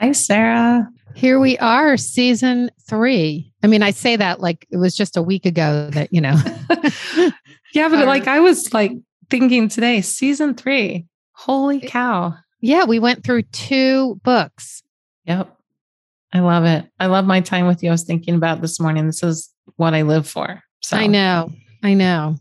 Hi, Sarah. Here we are, season three. I mean, I say that like it was just a week ago that, you know. yeah, but like I was like thinking today, season three. Holy cow. Yeah, we went through two books. Yep. I love it. I love my time with you. I was thinking about this morning. This is what I live for. So I know. I know.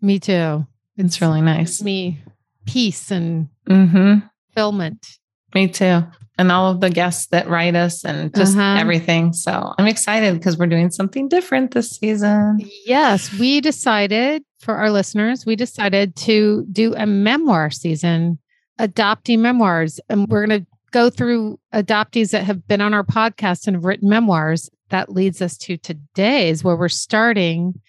Me too. It's really nice. Me peace and mm-hmm. fulfillment. Me too and all of the guests that write us and just uh-huh. everything. So I'm excited because we're doing something different this season. Yes, we decided for our listeners, we decided to do a memoir season, adoptee memoirs. And we're going to go through adoptees that have been on our podcast and have written memoirs. That leads us to today's where we're starting.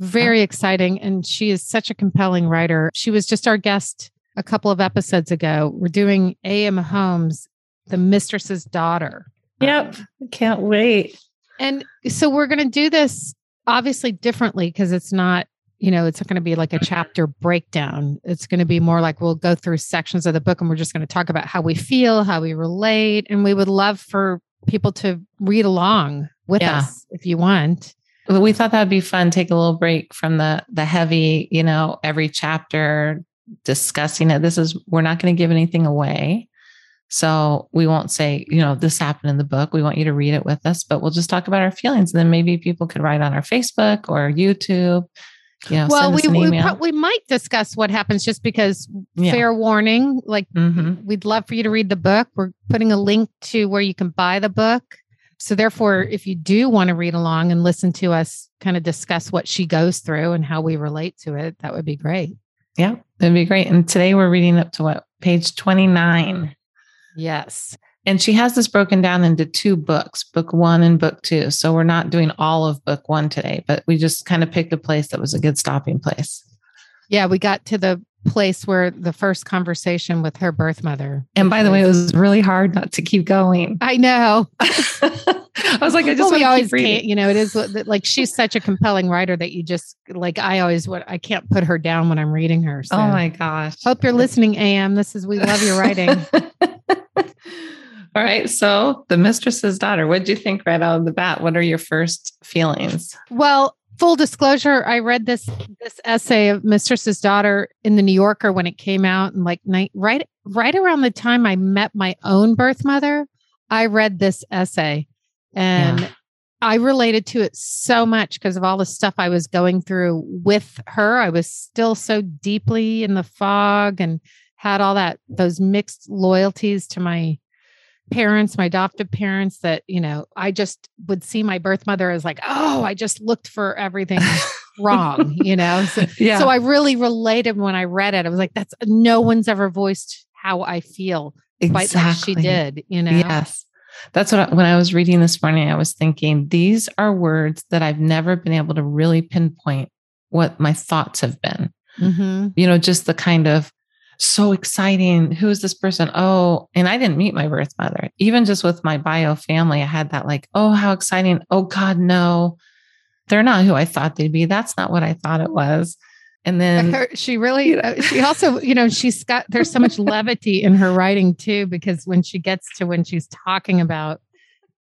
Very exciting. And she is such a compelling writer. She was just our guest a couple of episodes ago. We're doing A.M. Homes the mistress's daughter. Yep. Can't wait. And so we're going to do this obviously differently because it's not, you know, it's not going to be like a chapter breakdown. It's going to be more like we'll go through sections of the book and we're just going to talk about how we feel, how we relate. And we would love for people to read along with yeah. us if you want. We thought that'd be fun. Take a little break from the the heavy, you know, every chapter discussing it. This is we're not going to give anything away. So we won't say, you know, this happened in the book. We want you to read it with us, but we'll just talk about our feelings. And then maybe people could write on our Facebook or YouTube. You know, well, we we, pro- we, might discuss what happens just because yeah. fair warning. Like, mm-hmm. we'd love for you to read the book. We're putting a link to where you can buy the book. So, therefore, if you do want to read along and listen to us kind of discuss what she goes through and how we relate to it, that would be great. Yeah, that'd be great. And today we're reading up to what page 29. Yes. And she has this broken down into two books, book one and book two. So we're not doing all of book one today, but we just kind of picked a place that was a good stopping place. Yeah, we got to the place where the first conversation with her birth mother. And by the way, it was really hard not to keep going. I know. I was like, I just well, we always can't, you know, it is like she's such a compelling writer that you just like, I always would, I can't put her down when I'm reading her. So. Oh my gosh. Hope you're listening, AM. This is, we love your writing. All right. So, the mistress's daughter, what did you think right out of the bat? What are your first feelings? Well, full disclosure, I read this this essay of Mistress's Daughter in the New Yorker when it came out, and like night right right around the time I met my own birth mother, I read this essay, and yeah. I related to it so much because of all the stuff I was going through with her. I was still so deeply in the fog and had all that those mixed loyalties to my parents, my adoptive parents, that, you know, I just would see my birth mother as like, oh, I just looked for everything wrong, you know? So, yeah. so I really related when I read it. I was like, that's no one's ever voiced how I feel exactly. like she did, you know? Yes. That's what I, when I was reading this morning, I was thinking these are words that I've never been able to really pinpoint what my thoughts have been. Mm-hmm. You know, just the kind of so exciting. Who is this person? Oh, and I didn't meet my birth mother. Even just with my bio family, I had that like, oh, how exciting. Oh, God, no, they're not who I thought they'd be. That's not what I thought it was. And then her, she really, uh, she also, you know, she's got, there's so much levity in her writing too, because when she gets to when she's talking about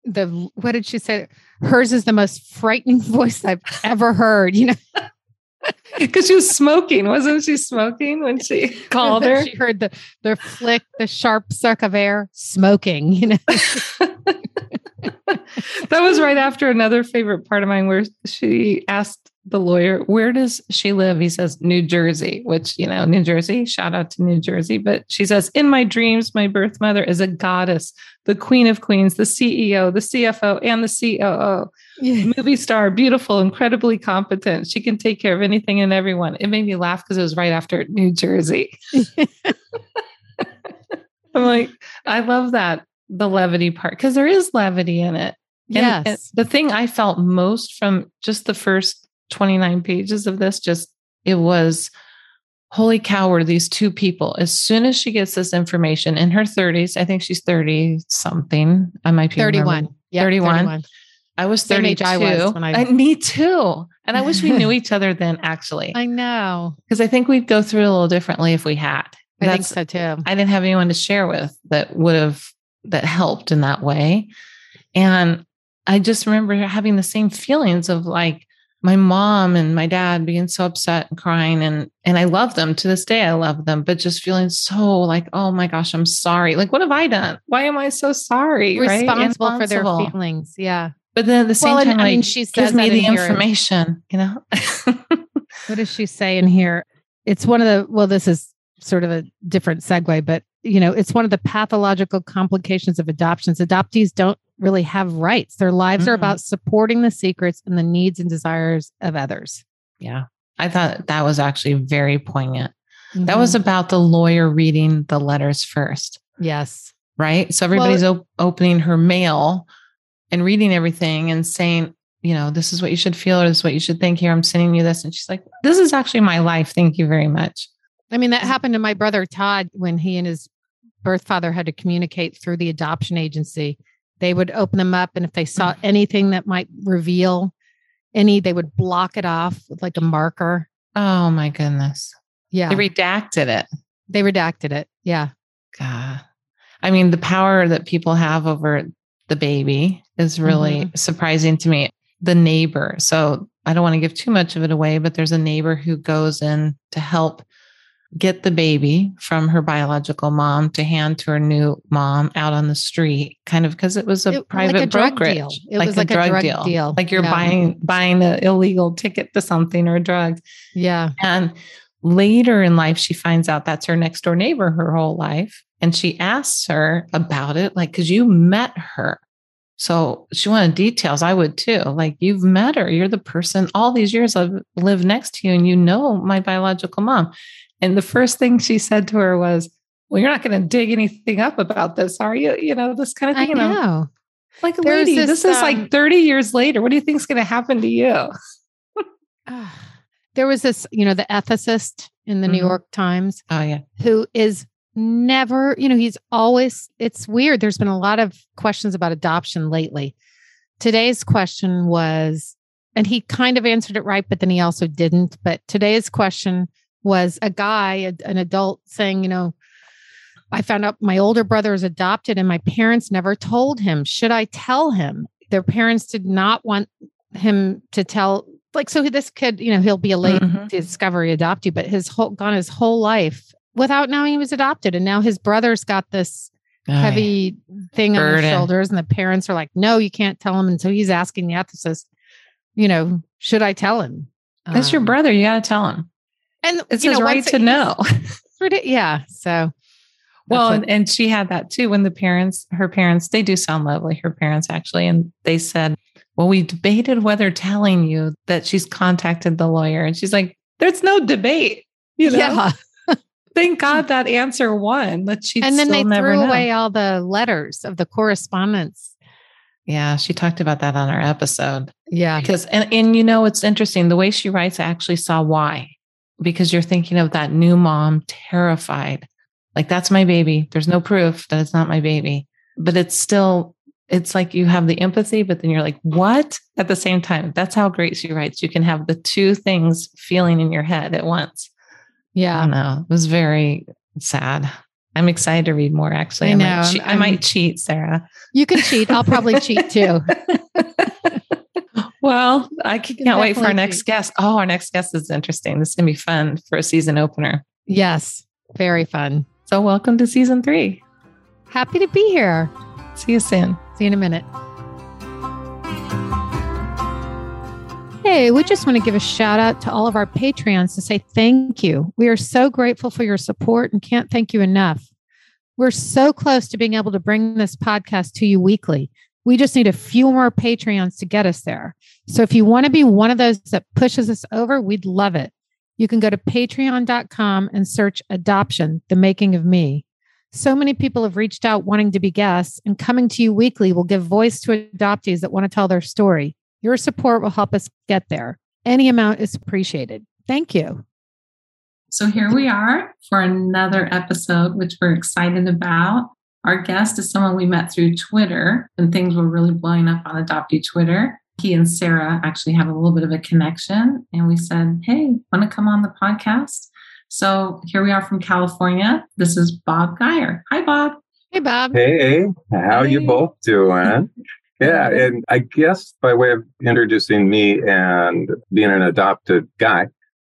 the, what did she say? Hers is the most frightening voice I've ever heard, you know? because she was smoking, wasn't she? Smoking when she called her. she heard the the flick, the sharp suck of air, smoking. You know. that was right after another favorite part of mine, where she asked the lawyer, where does she live? He says, New Jersey, which, you know, New Jersey, shout out to New Jersey. But she says, in my dreams, my birth mother is a goddess, the queen of queens, the CEO, the CFO, and the COO. Yeah. Movie star, beautiful, incredibly competent. She can take care of anything and everyone. It made me laugh because it was right after New Jersey. I'm like, I love that the levity part because there is levity in it. And, yes. the thing I felt most from just the first 29 pages of this, just it was holy cow, were these two people. As soon as she gets this information in her 30s, I think she's 30 something. I might be 31. Yeah, 31. 31. I was 32. I was when I... I, me too. And I wish we knew each other then, actually. I know. Because I think we'd go through a little differently if we had. I think so too. I didn't have anyone to share with that would have, that helped in that way. And I just remember having the same feelings of like, my mom and my dad being so upset and crying and and I love them. To this day I love them but just feeling so like oh my gosh I'm sorry. Like what have I done? Why am I so sorry responsible right? for their feelings yeah. But then at the same well, time I mean, like, she gives me the information you know? What does she say in here? It's one of the well this is sort of a different segue but you know it's one of the pathological complications of adoptions adoptees don't really have rights. Their lives mm-hmm. are about supporting the secrets and the needs and desires of others. Yeah. I thought that was actually very poignant. Mm-hmm. That was mm-hmm. about the lawyer reading the letters first. Yes. Right. So everybody's well, op- opening her mail and reading everything and saying, you know, this is what you should feel or this is what you should think here. I'm sending you this. And she's like, this is actually my life. Thank you very much. I mean, that happened to my brother Todd when he and his birth father had to communicate through the adoption agency. They would open them up and if they saw anything that might reveal any they would block it off with like a marker. Oh my goodness. Yeah. They redacted it. They redacted it. Yeah. God i mean the power that people have over the baby is really mm-hmm. surprising to me. The neighbor. So i don't want to give too much of it away but there's a neighbor who goes in to help get the baby from her biological mom to hand to her new mom out on the street, kind of because it was a it, private like a brokerage. Deal. It like was like a drug, drug deal. deal. Like you're yeah. buying buying an illegal ticket to something or a drug. Yeah. And later in life, she finds out that's her next door neighbor her whole life. And she asks her about it, like, because you met her. So she wanted details. I would too. Like, you've met her. You're the person all these years I've lived next to you, and you know my biological mom. And the first thing she said to her was, Well, you're not going to dig anything up about this, are you? You know, this kind of thing. I know. Like, There's lady, this, this is um, like 30 years later. What do you think is going to happen to you? there was this, you know, the ethicist in the mm-hmm. New York Times. Oh, yeah. Who is never, you know, he's always, it's weird. There's been a lot of questions about adoption lately. Today's question was, and he kind of answered it right, but then he also didn't. But today's question was a guy, a, an adult, saying, you know, I found out my older brother is adopted and my parents never told him. Should I tell him? Their parents did not want him to tell. Like, so this kid, you know, he'll be a late mm-hmm. discovery adoptee, but his whole gone his whole life without knowing he was adopted. And now his brother's got this heavy thing burden. on his shoulders, and the parents are like, no, you can't tell him. And so he's asking the ethicist, you know, should I tell him? That's um, your brother. You got to tell him. And it's his know, right to know. yeah. So well, and, and she had that too when the parents, her parents, they do sound lovely, her parents actually. And they said, Well, we debated whether telling you that she's contacted the lawyer. And she's like, There's no debate. You know? Yeah. Thank God that answer won. That she and then they threw know. away all the letters of the correspondence. Yeah, she talked about that on our episode. Yeah, because and and you know it's interesting the way she writes. I actually saw why because you're thinking of that new mom terrified. Like, that's my baby. There's no proof that it's not my baby, but it's still, it's like you have the empathy, but then you're like, what? At the same time, that's how great she writes. You can have the two things feeling in your head at once. Yeah. I know. It was very sad. I'm excited to read more actually. I, I know. Might che- I might cheat, Sarah. You can cheat. I'll probably cheat too. Well, I can't wait for our next guest. Oh, our next guest is interesting. This is going to be fun for a season opener. Yes, very fun. So, welcome to season three. Happy to be here. See you soon. See you in a minute. Hey, we just want to give a shout out to all of our Patreons to say thank you. We are so grateful for your support and can't thank you enough. We're so close to being able to bring this podcast to you weekly. We just need a few more Patreons to get us there. So if you want to be one of those that pushes us over, we'd love it. You can go to patreon.com and search adoption, the making of me. So many people have reached out wanting to be guests, and coming to you weekly will give voice to adoptees that want to tell their story. Your support will help us get there. Any amount is appreciated. Thank you. So here we are for another episode, which we're excited about. Our guest is someone we met through Twitter when things were really blowing up on adoptee Twitter. He and Sarah actually have a little bit of a connection, and we said, Hey, want to come on the podcast? So here we are from California. This is Bob Geyer. Hi, Bob. Hey, Bob. Hey, how hey. you both doing? yeah, and I guess by way of introducing me and being an adopted guy,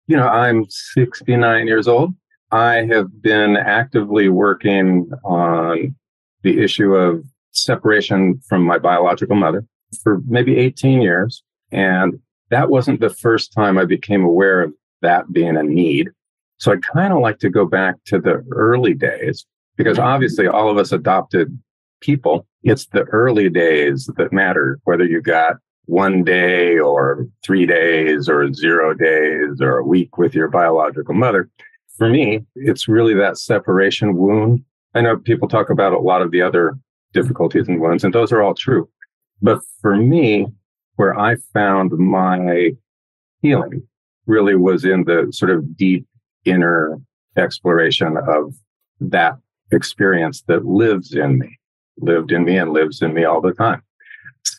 you know, I'm 69 years old. I have been actively working on the issue of separation from my biological mother for maybe 18 years. And that wasn't the first time I became aware of that being a need. So I kind of like to go back to the early days because obviously all of us adopted people. It's the early days that matter, whether you got one day or three days or zero days or a week with your biological mother. For me, it's really that separation wound. I know people talk about a lot of the other difficulties and wounds, and those are all true. But for me, where I found my healing really was in the sort of deep inner exploration of that experience that lives in me, lived in me and lives in me all the time.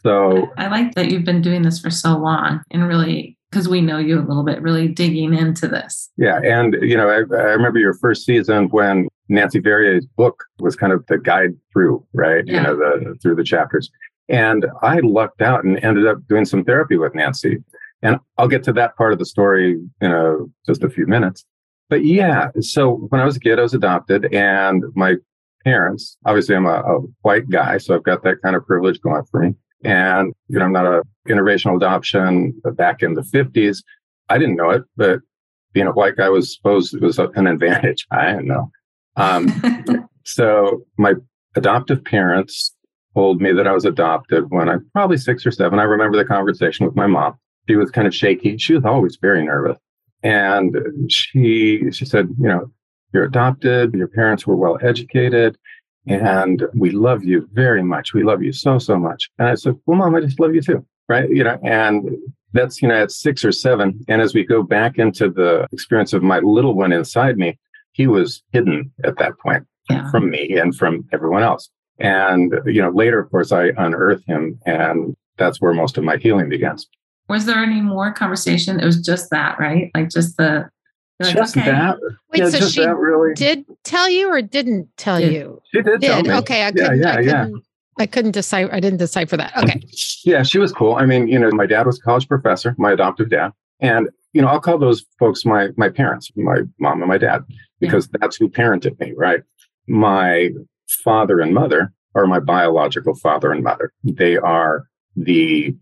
So I like that you've been doing this for so long and really because we know you a little bit, really digging into this. Yeah. And, you know, I, I remember your first season when Nancy Verrier's book was kind of the guide through, right? Yeah. You know, the through the chapters. And I lucked out and ended up doing some therapy with Nancy. And I'll get to that part of the story in a, just a few minutes. But yeah, so when I was a kid, I was adopted, and my parents, obviously, I'm a, a white guy, so I've got that kind of privilege going for me. And, you know, I'm not a interracial adoption back in the 50s. I didn't know it, but being a white guy was supposed it was an advantage. I didn't know. Um, so my adoptive parents told me that I was adopted when I'm probably six or seven. I remember the conversation with my mom. She was kind of shaky. She was always very nervous. And she she said, you know, you're adopted, your parents were well educated, and we love you very much. We love you so, so much. And I said, Well, mom, I just love you too. Right. You know, and that's, you know, at six or seven. And as we go back into the experience of my little one inside me, he was hidden at that point yeah. from me and from everyone else. And, you know, later, of course, I unearth him and that's where most of my healing begins. Was there any more conversation? It was just that, right? Like just the just okay. that. Wait, yeah, so she really... did tell you or didn't tell did. you? She did. did. Okay, I couldn't. Yeah, yeah, I couldn't, yeah. I couldn't decipher. I didn't decipher that. Okay. Yeah, she was cool. I mean, you know, my dad was a college professor, my adoptive dad, and you know, I'll call those folks my my parents, my mom and my dad, because yeah. that's who parented me, right? My father and mother are my biological father and mother. They are the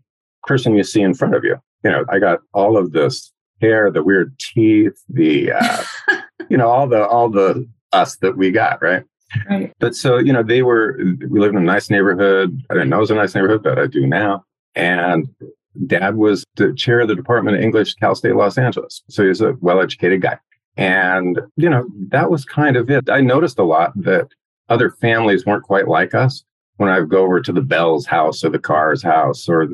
person you see in front of you. You know, I got all of this hair, the weird teeth, the uh, you know, all the all the us that we got, right? Right. But so, you know, they were we lived in a nice neighborhood. I didn't know it was a nice neighborhood, but I do now. And dad was the chair of the Department of English, Cal State Los Angeles. So he was a well educated guy. And, you know, that was kind of it. I noticed a lot that other families weren't quite like us when I go over to the Bell's house or the Carr's house or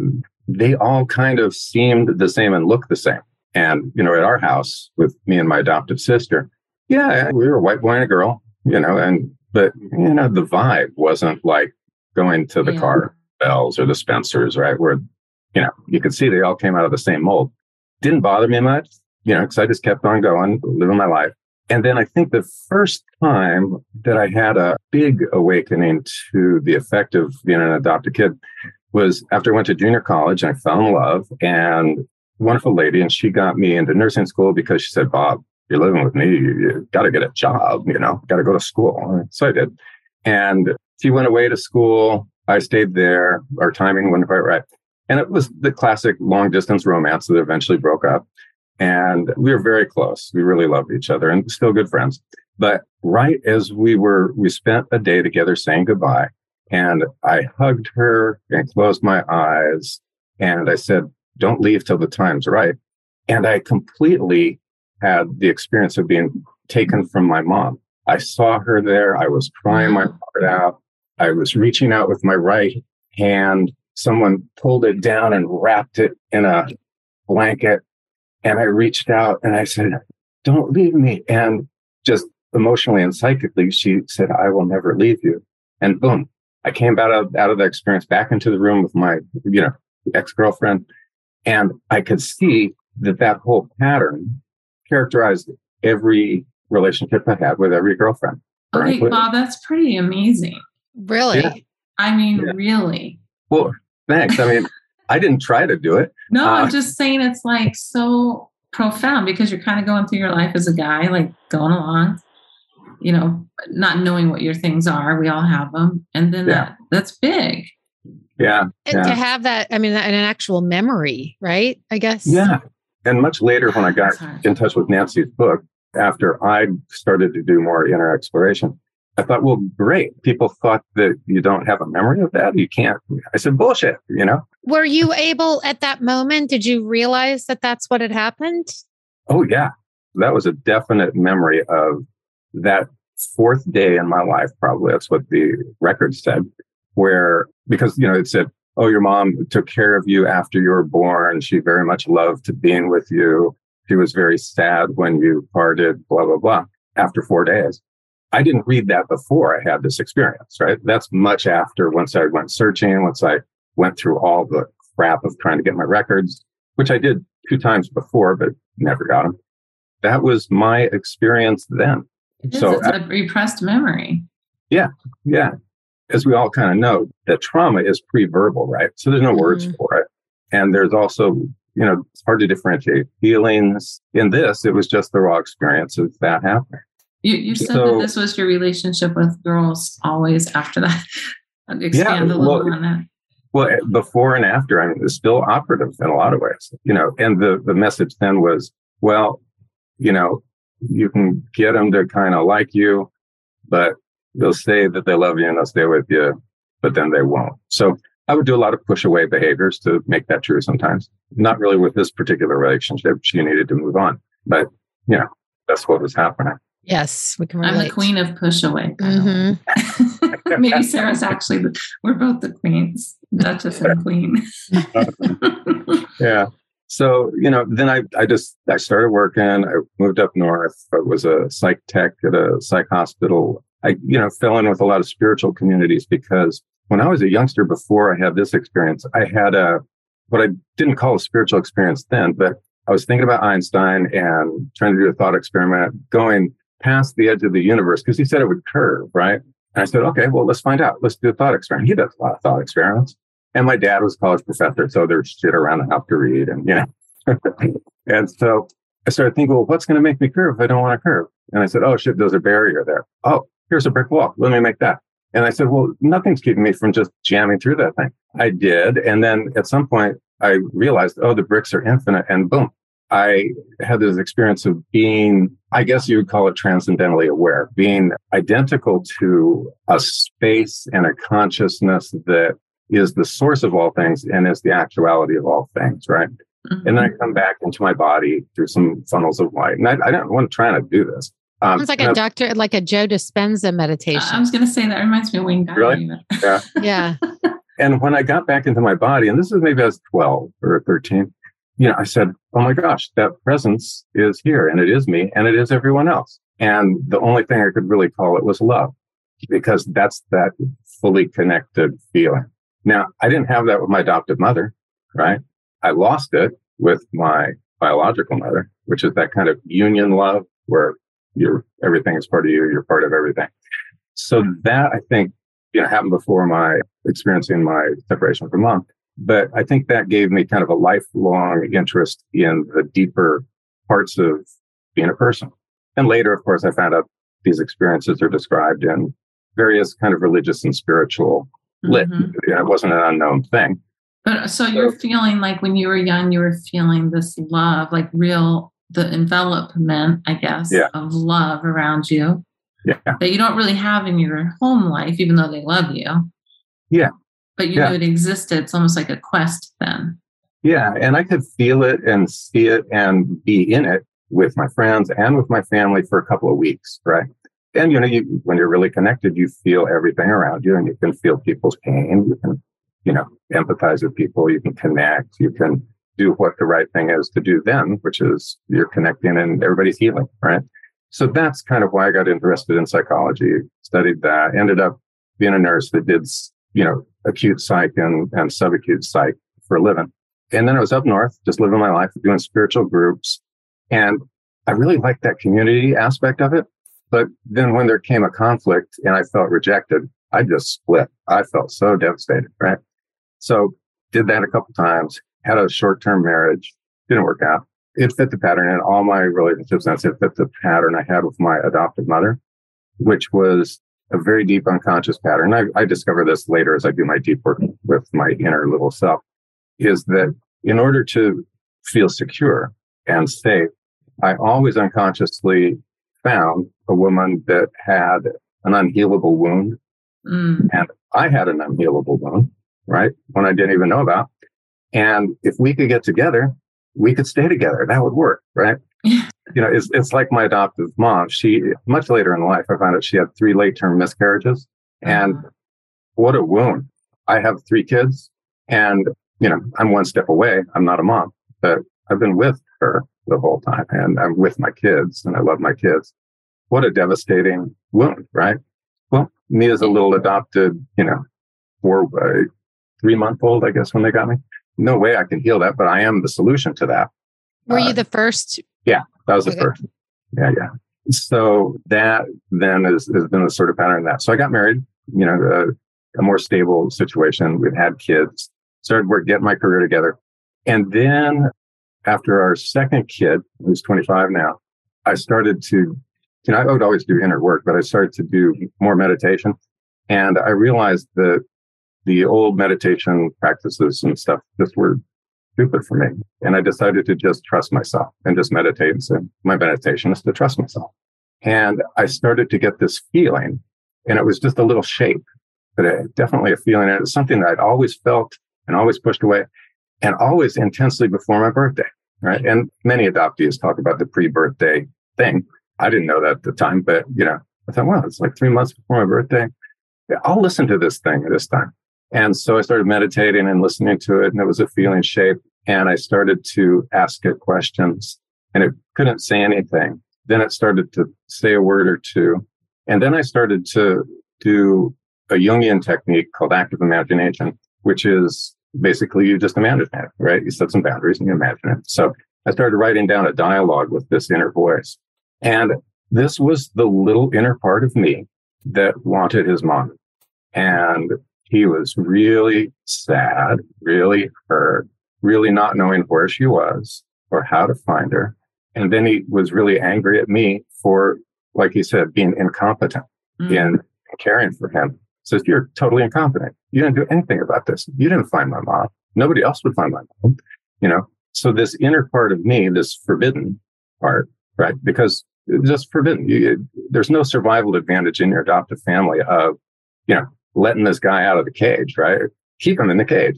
they all kind of seemed the same and looked the same. And, you know, at our house with me and my adoptive sister, yeah, we were a white boy and a girl, you know, and, but, you know, the vibe wasn't like going to the yeah. car bells or the Spencers, right? Where, you know, you could see they all came out of the same mold. Didn't bother me much, you know, because I just kept on going, living my life. And then I think the first time that I had a big awakening to the effect of being an adopted kid was after I went to junior college and I fell in love and wonderful lady. And she got me into nursing school because she said, Bob, you're living with me. You, you got to get a job, you know, got to go to school. So I did. And she went away to school. I stayed there. Our timing wasn't quite right. And it was the classic long distance romance that eventually broke up. And we were very close. We really loved each other and still good friends. But right as we were, we spent a day together saying goodbye. And I hugged her and closed my eyes. And I said, don't leave till the time's right. And I completely had the experience of being taken from my mom. I saw her there. I was crying my heart out. I was reaching out with my right hand. Someone pulled it down and wrapped it in a blanket. And I reached out and I said, don't leave me. And just emotionally and psychically, she said, I will never leave you. And boom, I came out of, out of the experience back into the room with my, you know, ex-girlfriend. And I could see that that whole pattern characterized every relationship I had with every girlfriend. Okay, Bob, that's pretty amazing. Really? Yeah. I mean, yeah. really. Well, thanks. I mean, I didn't try to do it. No, uh, I'm just saying it's like so profound because you're kind of going through your life as a guy, like going along, you know, not knowing what your things are. We all have them. And then yeah. that, that's big. Yeah. And yeah. to have that, I mean, an actual memory, right? I guess. Yeah. And much later, when I got in touch with Nancy's book, after I started to do more inner exploration, I thought, well, great. People thought that you don't have a memory of that. You can't. I said, bullshit, you know? Were you able at that moment? Did you realize that that's what had happened? Oh, yeah. That was a definite memory of that fourth day in my life, probably. That's what the record said, where, because, you know, it said, oh, your mom took care of you after you were born. She very much loved being with you. She was very sad when you parted, blah, blah, blah, after four days. I didn't read that before I had this experience, right? That's much after once I went searching, once I went through all the crap of trying to get my records, which I did two times before, but never got them. That was my experience then. It so it's a repressed memory. Yeah. Yeah. As we all kind of know, that trauma is pre-verbal, right? So there's no mm-hmm. words for it. And there's also, you know, it's hard to differentiate feelings. In this, it was just the raw experience of that happening. You, you said so, that this was your relationship with girls always after that. Expand yeah, a little well, on that. Well, eh, before and after, I mean, it's still operative in a lot of ways, you know, and the, the message then was, well, you know, you can get them to kind of like you, but they'll say that they love you and they'll stay with you, but then they won't. So I would do a lot of push away behaviors to make that true sometimes. Not really with this particular relationship. She needed to move on, but you know, that's what was happening. Yes, we can relate. I'm the queen of push away. Mm-hmm. Maybe Sarah's actually, the, we're both the queens, Duchess and Queen. yeah. So, you know, then I, I just, I started working. I moved up north. I was a psych tech at a psych hospital. I, you know, fell in with a lot of spiritual communities because when I was a youngster before I had this experience, I had a, what I didn't call a spiritual experience then, but I was thinking about Einstein and trying to do a thought experiment, going, past the edge of the universe because he said it would curve, right? And I said, okay, well, let's find out. Let's do a thought experiment. He does a lot of thought experiments. And my dad was a college professor, so there's shit around the house to read and, you know. and so I started thinking, well, what's going to make me curve if I don't want to curve? And I said, oh, shit, there's a barrier there. Oh, here's a brick wall. Let me make that. And I said, well, nothing's keeping me from just jamming through that thing. I did. And then at some point, I realized, oh, the bricks are infinite. And boom, I had this experience of being, I guess you would call it transcendentally aware, being identical to a space and a consciousness that is the source of all things and is the actuality of all things, right? Mm-hmm. And then I come back into my body through some funnels of light. And I, I don't want to try to do this. Um, Sounds like a doctor, like a Joe Dispenza meditation. I was going to say that reminds me of Wayne Dyer. Really? Yeah. yeah. And when I got back into my body, and this is maybe I was 12 or 13, you know, I said, Oh my gosh, that presence is here and it is me and it is everyone else. And the only thing I could really call it was love because that's that fully connected feeling. Now, I didn't have that with my adoptive mother, right? I lost it with my biological mother, which is that kind of union love where you're everything is part of you, you're part of everything. So that I think, you know, happened before my experiencing my separation from mom. But I think that gave me kind of a lifelong interest in the deeper parts of being a person. And later, of course, I found out these experiences are described in various kind of religious and spiritual lit. Mm-hmm. You know, it wasn't an unknown thing. But so you're feeling like when you were young, you were feeling this love, like real, the envelopment, I guess, yeah. of love around you. Yeah. That you don't really have in your home life, even though they love you. Yeah but you yeah. knew it existed. It's almost like a quest then. Yeah. And I could feel it and see it and be in it with my friends and with my family for a couple of weeks. Right. and you know, you, when you're really connected, you feel everything around you and you can feel people's pain. You can, you know, empathize with people. You can connect. You can do what the right thing is to do then, which is you're connecting and everybody's healing, right? So that's kind of why I got interested in psychology, studied that, ended up being a nurse that did, you know, acute psych and, and subacute psych for a living. And then I was up north, just living my life, doing spiritual groups. And I really liked that community aspect of it. But then when there came a conflict and I felt rejected, I just split. I felt so devastated, right? So did that a couple times, had a short term marriage, didn't work out. It fit the pattern and all my relationships since it fit the pattern I had with my adopted mother, which was a very deep unconscious pattern. I, I discover this later as I do my deep work with my inner little self is that in order to feel secure and safe, I always unconsciously found a woman that had an unhealable wound. Mm. And I had an unhealable wound, right? One I didn't even know about. And if we could get together, we could stay together. That would work, right? you know, it's, it's like my adoptive mom. She, much later in life, I found out she had three late term miscarriages. And uh-huh. what a wound. I have three kids and, you know, I'm one step away. I'm not a mom, but I've been with her the whole time and I'm with my kids and I love my kids. What a devastating wound, right? Well, me as a little adopted, you know, four, uh, three month old, I guess, when they got me. No way I can heal that, but I am the solution to that. Were uh, you the first? Yeah, that was the okay. first. Yeah, yeah. So that then is, has been the sort of pattern that. So I got married, you know, a, a more stable situation. We've had kids, started work, getting my career together. And then after our second kid, who's 25 now, I started to, you know, I would always do inner work, but I started to do more meditation. And I realized that the old meditation practices and stuff just were stupid for me. And I decided to just trust myself and just meditate and say, my meditation is to trust myself. And I started to get this feeling and it was just a little shape, but definitely a feeling. And it was something that I'd always felt and always pushed away and always intensely before my birthday. Right. And many adoptees talk about the pre-birthday thing. I didn't know that at the time, but you know, I thought, wow, it's like three months before my birthday. I'll listen to this thing at this time. And so I started meditating and listening to it, and it was a feeling shape. And I started to ask it questions, and it couldn't say anything. Then it started to say a word or two. And then I started to do a Jungian technique called active imagination, which is basically you just imagine it, right? You set some boundaries and you imagine it. So I started writing down a dialogue with this inner voice. And this was the little inner part of me that wanted his mom. And he was really sad, really hurt, really not knowing where she was or how to find her. And then he was really angry at me for, like he said, being incompetent mm. in caring for him. Says, you're totally incompetent. You didn't do anything about this. You didn't find my mom. Nobody else would find my mom. You know, so this inner part of me, this forbidden part, right? Because it's just forbidden. You, there's no survival advantage in your adoptive family of, you know, letting this guy out of the cage, right? Keep him in the cage.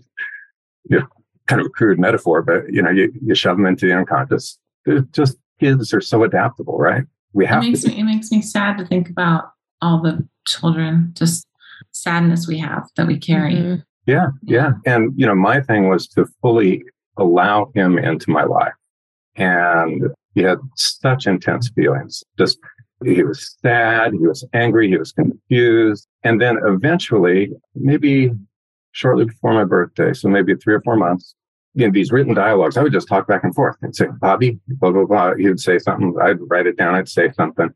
You know, kind of a crude metaphor, but you know, you, you shove him into the unconscious. They're just kids are so adaptable, right? We have it makes me it makes me sad to think about all the children, just sadness we have that we carry. Mm-hmm. Yeah, yeah. And you know, my thing was to fully allow him into my life. And he had such intense feelings. Just he was sad, he was angry, he was confused. And then eventually, maybe shortly before my birthday, so maybe three or four months, in these written dialogues, I would just talk back and forth and say, Bobby, blah, blah, blah. He would say something. I'd write it down. I'd say something.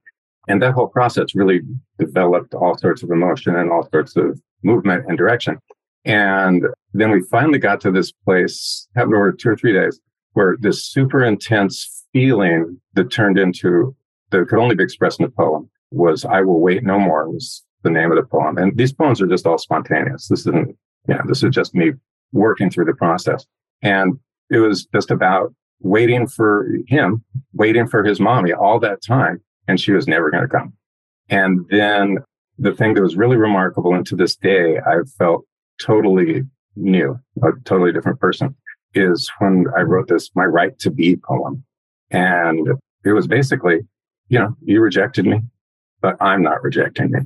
And that whole process really developed all sorts of emotion and all sorts of movement and direction. And then we finally got to this place, happened over two or three days, where this super intense feeling that turned into, that could only be expressed in a poem was I Will Wait No More was the name of the poem. And these poems are just all spontaneous. This isn't, yeah, you know, this is just me working through the process. And it was just about waiting for him, waiting for his mommy all that time. And she was never going to come. And then the thing that was really remarkable, and to this day, I felt totally new, a totally different person, is when I wrote this, My Right to Be poem. And it was basically, you know, you rejected me. but I'm not rejecting me.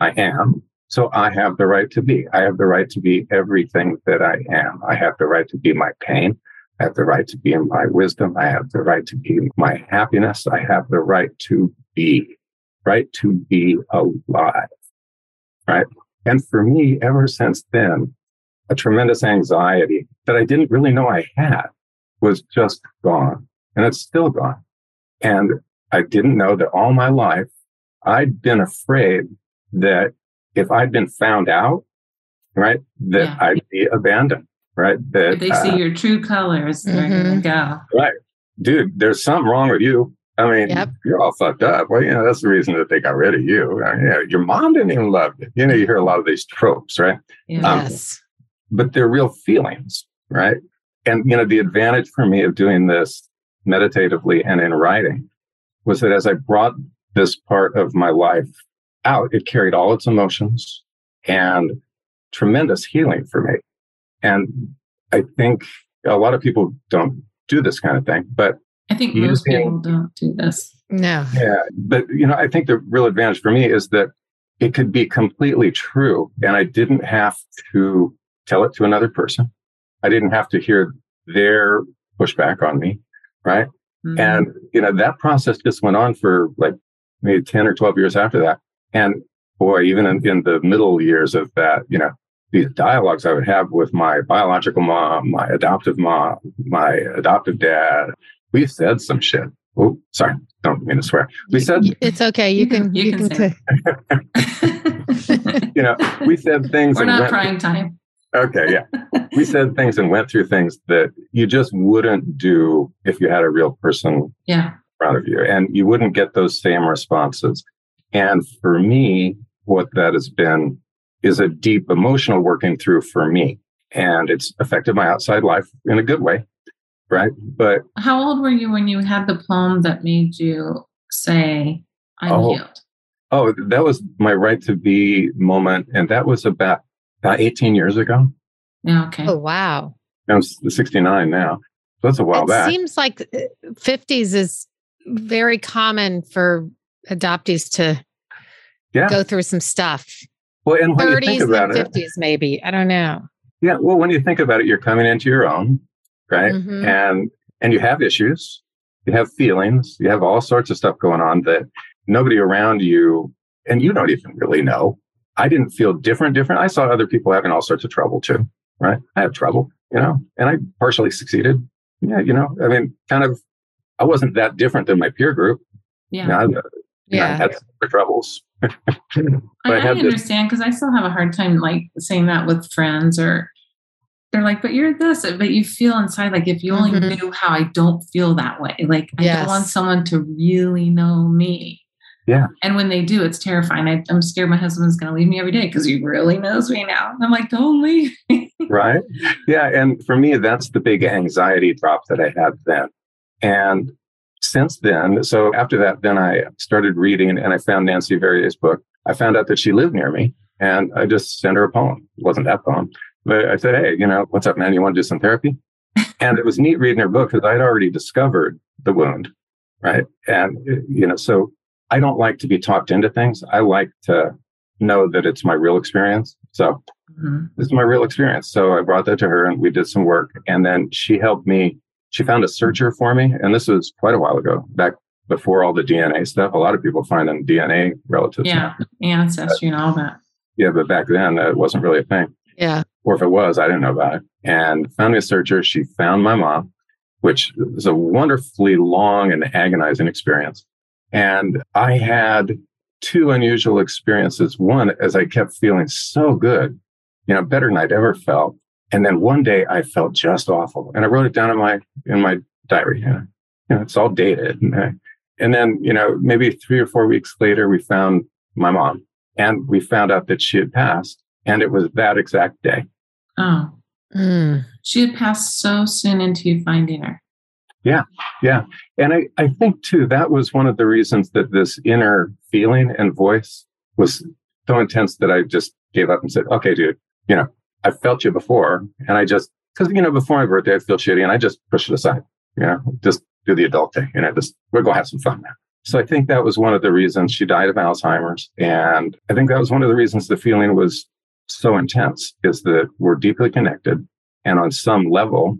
I am. So I have the right to be. I have the right to be everything that I am. I have the right to be my pain. I have the right to be my wisdom. I have the right to be my happiness. I have the right to be, right? To be alive, right? And for me, ever since then, a tremendous anxiety that I didn't really know I had was just gone and it's still gone. And I didn't know that all my life I'd been afraid that if I'd been found out, right, that yeah. I'd be abandoned, right? That if they see uh, your true colors, they're mm-hmm. gonna go. Right. Dude, there's something wrong with you. I mean, yep. you're all fucked up. Well, you know, that's the reason that they got rid of you. I mean, your mom didn't even love you. You know, you hear a lot of these tropes, right? Um, yes. Um, but they're real feelings, right? And, you know, the advantage for me of doing this meditatively and in writing was that as I brought this part of my life out, it carried all its emotions and tremendous healing for me. And I think a lot of people don't do this kind of thing, but I think most people don't do this. No. Yeah. But, you know, I think the real advantage for me is that it could be completely true. And I didn't have to tell it to another person. I didn't have to hear their pushback on me. Right. Mm-hmm. And, you know, that process just went on for like maybe 10 or 12 years after that. And boy, even in, in the middle years of that, you know, these dialogues I would have with my biological mom, my adoptive mom, my adoptive dad, we said some shit. Oh, sorry, don't mean to swear. We said it's okay. You can you, you can, can say. you know, we said things. We're not crying time. Okay, yeah. we said things and went through things that you just wouldn't do if you had a real person yeah. in front of you. And you wouldn't get those same responses. And for me, what that has been is a deep emotional working through for me. And it's affected my outside life in a good way. Right. But how old were you when you had the poem that made you say, I'm oh, healed? Oh, that was my right to be moment. And that was about about 18 years ago. Yeah, okay. Oh, wow. I'm 69 now. So that's a while it back. seems like 50s uh, is very common for adoptees to yeah. go through some stuff. Well, and when 30s you think about and 50s, maybe. I don't know. Yeah. Well, when you think about it, you're coming into your own, right? Mm-hmm. And and you have issues, you have feelings, you have all sorts of stuff going on that nobody around you and you don't even really know I didn't feel different, different. I saw other people having all sorts of trouble too, right? I have trouble, you know, and I partially succeeded. Yeah, you know, I mean, kind of, I wasn't that different than my peer group. Yeah. You know, I, yeah. I had the troubles. I, I, I understand because I still have a hard time like saying that with friends or they're like, but you're this, but you feel inside like if you only mm-hmm. knew how I don't feel that way. Like I yes. don't want someone to really know me. Yeah. And when they do, it's terrifying. I, am scared my husband's going to leave me every day because he really knows me now. And I'm like, don't leave right. Yeah. And for me, that's the big anxiety drop that I had then. And since then, so after that, then I started reading and I found Nancy Verrier's book. I found out that she lived near me and I just sent her a poem. It wasn't that poem, but I said, Hey, you know, what's up, man? You want to do some therapy? and it was neat reading her book because I'd already discovered the wound. Right. And, you know, so I don't like to be talked into things. I like to know that it's my real experience. So mm-hmm. this is my real experience. So I brought that to her and we did some work. And then she helped me. She found a searcher for me. And this was quite a while ago, back before all the DNA stuff. A lot of people find them DNA relatives. Yeah. Now. Ancestry and all that. Yeah. But back then, it wasn't really a thing. Yeah. Or if it was, I didn't know about it. And found me a searcher. She found my mom, which was a wonderfully long and agonizing experience. And I had two unusual experiences. One, as I kept feeling so good, you know, better than I'd ever felt. And then one day I felt just awful. And I wrote it down in my, in my diary. You know, you know it's all dated. And, I, and then, you know, maybe three or four weeks later, we found my mom and we found out that she had passed. And it was that exact day. Oh. Mm. She had passed so soon into you finding her. Yeah, yeah. And I, I think too, that was one of the reasons that this inner feeling and voice was so intense that I just gave up and said, okay, dude, you know, I felt you before. And I just, cause, you know, before my birthday, I feel shitty and I just push it aside, you know, just do the adult thing. You know, just, we're going to have some fun now. So I think that was one of the reasons she died of Alzheimer's. And I think that was one of the reasons the feeling was so intense is that we're deeply connected. And on some level,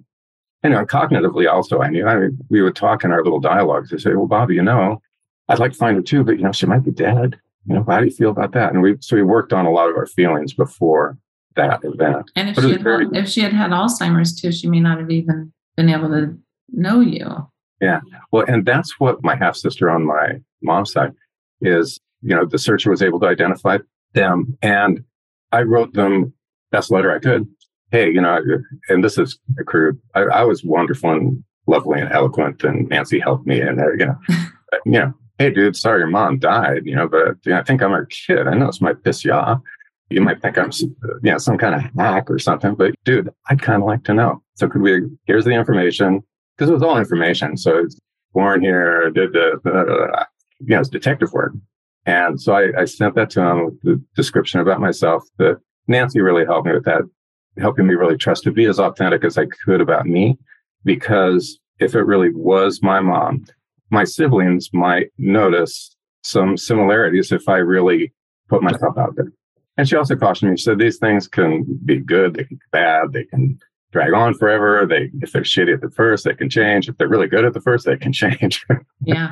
you know, cognitively also, I knew, I mean, we would talk in our little dialogues. I say, well, Bobby, you know, I'd like to find her too, but you know, she might be dead. You know, how do you feel about that? And we, so we worked on a lot of our feelings before that event. And if she had, very, if she had had Alzheimer's too, she may not have even been able to know you. Yeah. Well, and that's what my half sister on my mom's side is, you know, the searcher was able to identify them and I wrote them best letter I could. Hey, you know, and this is crude. I, I was wonderful and lovely and eloquent and Nancy helped me and, you know, you know, hey dude, sorry your mom died, you know, but you know, I think I'm her kid. I know this might piss you off. You might think I'm, you know, some kind of hack or something, but dude, I'd kind of like to know. So could we, here's the information because it was all information. So it's born here, did the, the you know, it's detective work. And so I, I sent that to him with the description about myself that Nancy really helped me with that, helping me really trust to be as authentic as I could about me. Because if it really was my mom, my siblings might notice some similarities if I really put myself out there. And she also cautioned me, she said, these things can be good, they can be bad, they can drag on forever. They, if they're shitty at the first, they can change. If they're really good at the first, they can change. Yeah.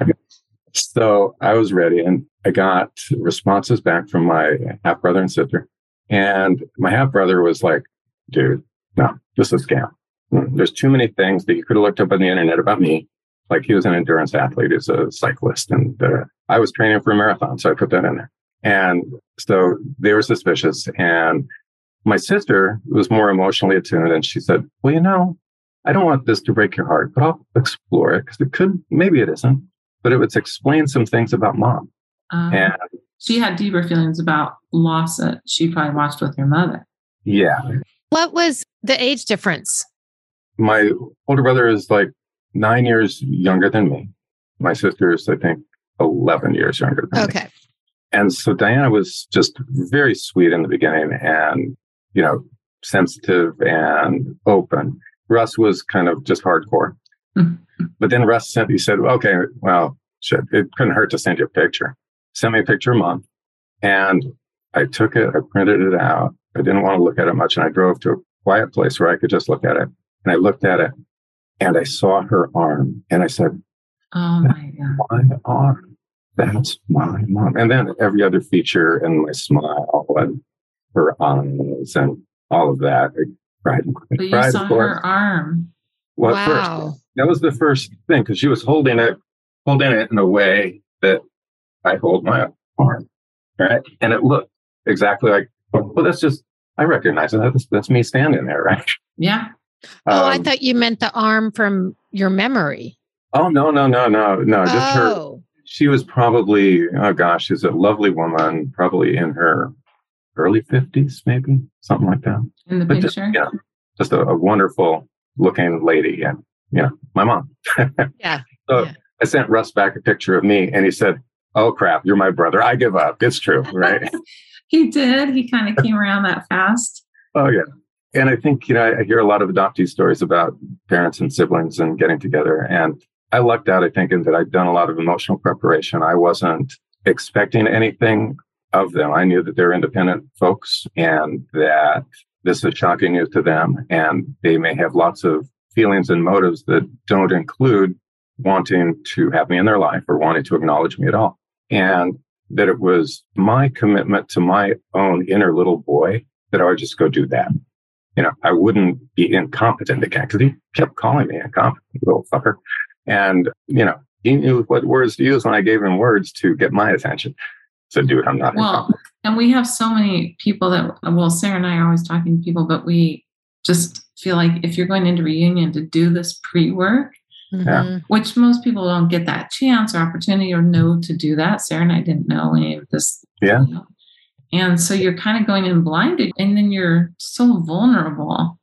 so I was ready and I got responses back from my half brother and sister. And my half brother was like, dude, no, this is a scam. There's too many things that you could have looked up on the internet about me. Like he was an endurance athlete, he's a cyclist, and uh, I was training for a marathon. So I put that in there. And so they were suspicious. And my sister was more emotionally attuned and she said, Well, you know, I don't want this to break your heart, but I'll explore it because it could, maybe it isn't, but it would explain some things about mom. Um, and she had deeper feelings about loss that she probably watched with her mother. Yeah. What was the age difference? My older brother is like nine years younger than me. My sister is, I think, 11 years younger than okay. me. Okay. And so Diana was just very sweet in the beginning and you know, sensitive and open. Russ was kind of just hardcore. Mm-hmm. But then Russ sent, he said, okay, well, shit, it couldn't hurt to send you a picture. Send me a picture of mom. And I took it, I printed it out. I didn't want to look at it much. And I drove to a quiet place where I could just look at it. And I looked at it and I saw her arm and I said, Oh my God. My arm. That's my mom. And then every other feature and my smile and her eyes and all of that. I cried. But you cried, saw her arm. Well, wow. First, that was the first thing because she was holding it, holding it in a way that I hold my arm, right? And it looked exactly like. Well, that's just I recognize it. That's, that's me standing there, right? Yeah. Oh, um, I thought you meant the arm from your memory. Oh no, no, no, no, no! Just oh. her. She was probably oh gosh, she's a lovely woman, probably in her early 50s, maybe something like that. In the but picture? Just, yeah, just a, a, wonderful looking lady. And, you know, my mom. yeah. So yeah. I sent Russ back a picture of me and he said, Oh crap, you're my brother. I give up. It's true. Right. he did. He kind of came around that fast. Oh, yeah. And I think, you know, I hear a lot of adoptee stories about parents and siblings and getting together. And I lucked out, I think, in that I'd done a lot of emotional preparation. I wasn't expecting anything of them. I knew that they're independent folks and that this is shocking news to them. And they may have lots of feelings and motives that don't include wanting to have me in their life or wanting to acknowledge me at all. And that it was my commitment to my own inner little boy that I would just go do that. You know, I wouldn't be incompetent again because he kept calling me incompetent, little fucker. And, you know, he knew what words to use when I gave him words to get my attention said, dude, I'm not. Well, and we have so many people that, well, Sarah and I are always talking to people, but we just feel like if you're going into reunion to do this pre work, mm-hmm. which most people don't get that chance or opportunity or know to do that. Sarah and I didn't know any of this. Yeah. You know? And so you're kind of going in blinded and then you're so vulnerable.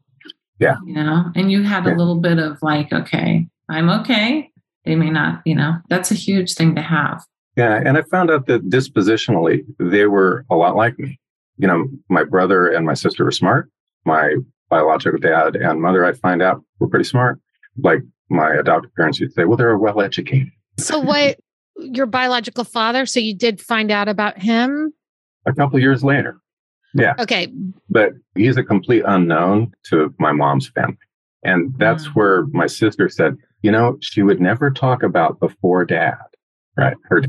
Yeah. You know, and you had yeah. a little bit of like, okay, I'm okay. They may not, you know, that's a huge thing to have. Yeah, and I found out that dispositionally they were a lot like me. You know, my brother and my sister were smart. My biological dad and mother, I find out, were pretty smart. Like my adoptive parents would say, well, they're well educated. So what your biological father. So you did find out about him a couple years later. Yeah. Okay. But he's a complete unknown to my mom's family. And that's mm. where my sister said, you know, she would never talk about before dad, right? Her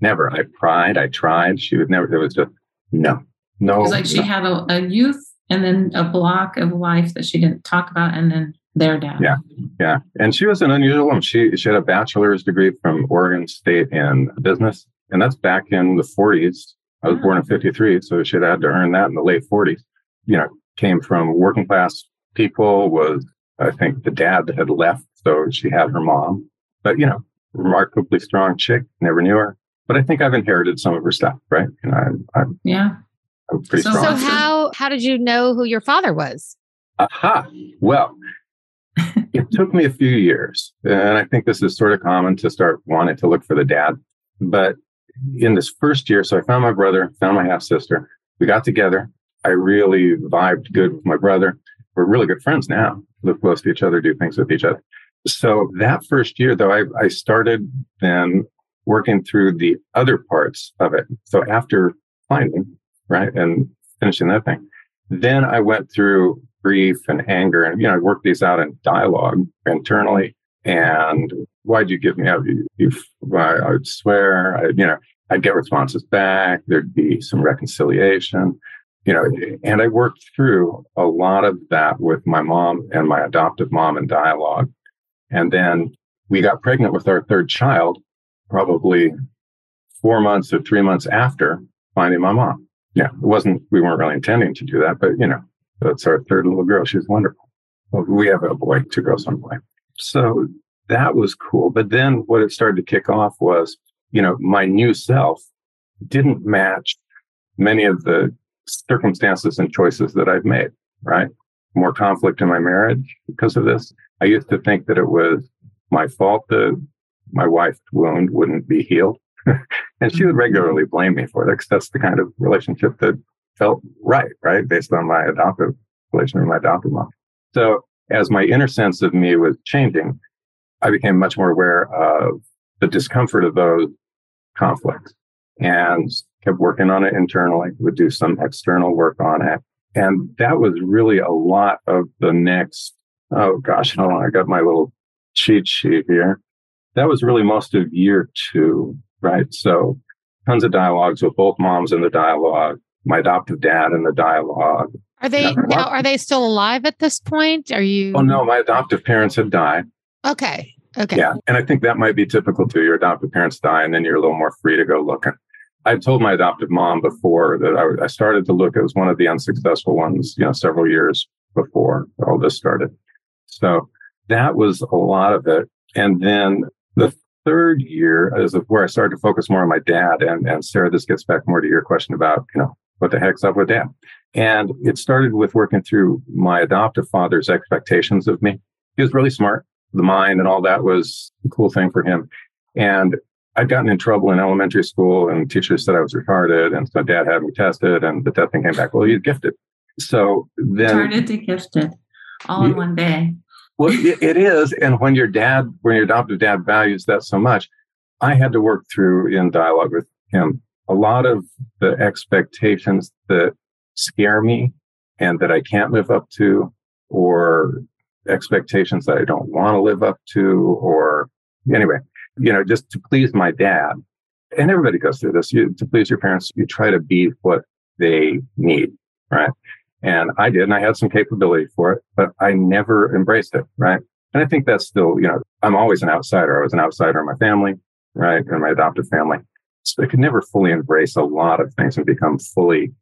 never. I tried, I tried. She would never, it was just no, no. It was like she had a, a youth and then a block of life that she didn't talk about. And then their dad. Yeah, yeah, and she was an unusual woman. She she had a bachelor's degree from Oregon State in business, and that's back in the 40s. I was born in ah. 53, so she had to earn that in the late 40s. You know, came from working class people. Was I think the dad had left, so she had her mom. But you know, remarkably strong chick. Never knew her, but I think I've inherited some of her stuff, right? You know, I'm, I'm yeah. I'm pretty so, strong. So how how did you know who your father was? Aha. Well, it took me a few years. And I think this is sort of common to start wanting to look for the dad. But in this first year, so I found my brother, found my half sister. We got together. I really vibed good with my brother. We're really good friends now, live close to each other, do things with each other. So that first year, though, I, I started then working through the other parts of it. So after finding, right, and finishing that thing, then I went through grief and anger. And, you know, I worked these out in dialogue internally. And why'd you give me up? You, you, I would swear, I, you know, I'd get responses back. There'd be some reconciliation, you know, and I worked through a lot of that with my mom and my adoptive mom in dialogue. And then we got pregnant with our third child, probably four months or three months after finding my mom. Yeah, it wasn't, we weren't really intending to do that, but you know, that's our third little girl. She's wonderful. Well, we have a boy, two girls, one boy. So that was cool. But then what it started to kick off was, you know, my new self didn't match many of the circumstances and choices that I've made, right? More conflict in my marriage because of this. I used to think that it was my fault that my wife's wound wouldn't be healed. and she would mm-hmm. regularly blame me for it because that's the kind of relationship that felt right, right? Based on my adoptive relation with my adoptive mom. So as my inner sense of me was changing, I became much more aware of the discomfort of those conflicts and kept working on it internally, would do some external work on it. And that was really a lot of the next, oh gosh, hold on, I got my little cheat sheet here. That was really most of year two, right? So tons of dialogues with both moms in the dialogue, my adoptive dad in the dialogue. Are they now? Are they still alive at this point? Are you? Oh no, my adoptive parents have died. Okay. Okay. Yeah, and I think that might be typical too. Your adoptive parents die, and then you're a little more free to go looking. I told my adoptive mom before that I, I started to look. It was one of the unsuccessful ones, you know, several years before all this started. So that was a lot of it. And then the third year is where I started to focus more on my dad. And, and Sarah, this gets back more to your question about, you know, what the heck's up with dad? And it started with working through my adoptive father's expectations of me. He was really smart. The mind and all that was a cool thing for him. And I'd gotten in trouble in elementary school and teachers said I was retarded. And so dad had me tested and the testing came back, well, you're gifted. So then. Retarded to gifted all in one day. Well, it, it is. And when your dad, when your adoptive dad values that so much, I had to work through in dialogue with him a lot of the expectations that scare me and that I can't live up to, or expectations that I don't want to live up to, or anyway, you know, just to please my dad. And everybody goes through this. You, to please your parents, you try to be what they need, right? And I did, and I had some capability for it, but I never embraced it, right? And I think that's still, you know, I'm always an outsider. I was an outsider in my family, right? In my adoptive family. So I could never fully embrace a lot of things and become fully